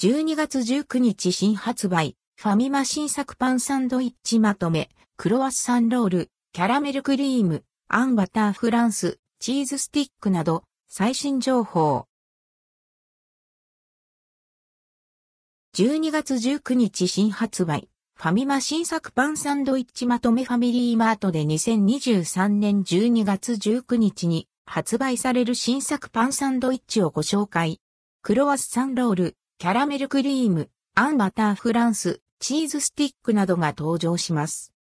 12月19日新発売、ファミマ新作パンサンドイッチまとめ、クロワッサンロール、キャラメルクリーム、アンバターフランス、チーズスティックなど、最新情報。12月19日新発売、ファミマ新作パンサンドイッチまとめファミリーマートで2023年12月19日に発売される新作パンサンドイッチをご紹介。クロワッサンロール、キャラメルクリーム、アンバターフランス、チーズスティックなどが登場します。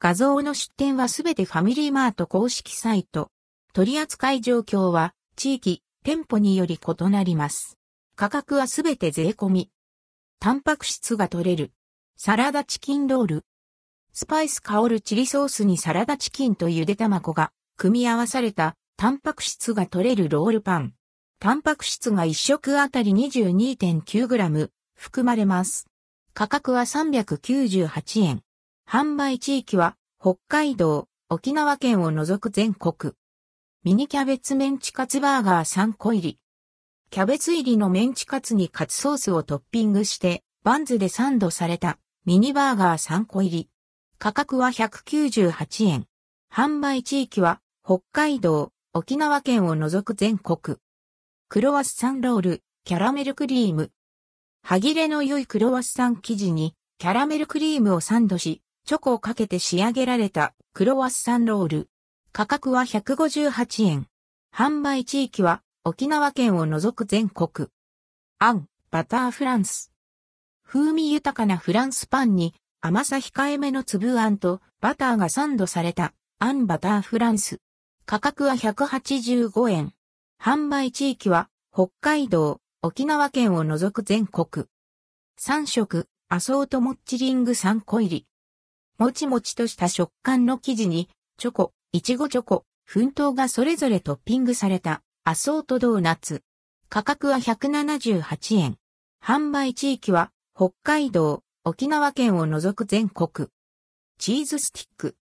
画像の出展はすべてファミリーマート公式サイト。取扱い状況は地域、店舗により異なります。価格はすべて税込み。タンパク質が取れる。サラダチキンロール。スパイス香るチリソースにサラダチキンとゆで卵が組み合わされたタンパク質が取れるロールパン。タンパク質が1食あたり 22.9g 含まれます。価格は398円。販売地域は北海道、沖縄県を除く全国。ミニキャベツメンチカツバーガー3個入り。キャベツ入りのメンチカツにカツソースをトッピングしてバンズでサンドされたミニバーガー3個入り。価格は198円。販売地域は北海道、沖縄県を除く全国。クロワッサンロール、キャラメルクリーム。歯切れの良いクロワッサン生地にキャラメルクリームをサンドし、チョコをかけて仕上げられたクロワッサンロール。価格は158円。販売地域は沖縄県を除く全国。アン、バターフランス。風味豊かなフランスパンに甘さ控えめの粒あんとバターがサンドされたアンバターフランス。価格は185円。販売地域は北海道、沖縄県を除く全国。3色、アソートモッチリング3個入り。もちもちとした食感の生地に、チョコ、いちごチョコ、粉糖がそれぞれトッピングされたアソートドーナツ。価格は178円。販売地域は北海道、沖縄県を除く全国。チーズスティック。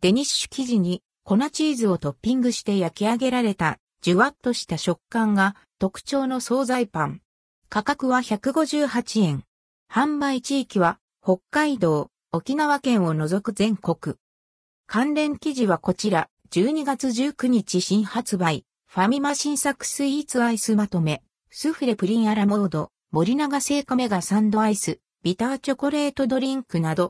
デニッシュ生地に粉チーズをトッピングして焼き上げられたじゅわっとした食感が特徴の惣菜パン。価格は158円。販売地域は北海道、沖縄県を除く全国。関連記事はこちら、12月19日新発売、ファミマ新作スイーツアイスまとめ、スフレプリンアラモード、森永製菓メガサンドアイス、ビターチョコレートドリンクなど、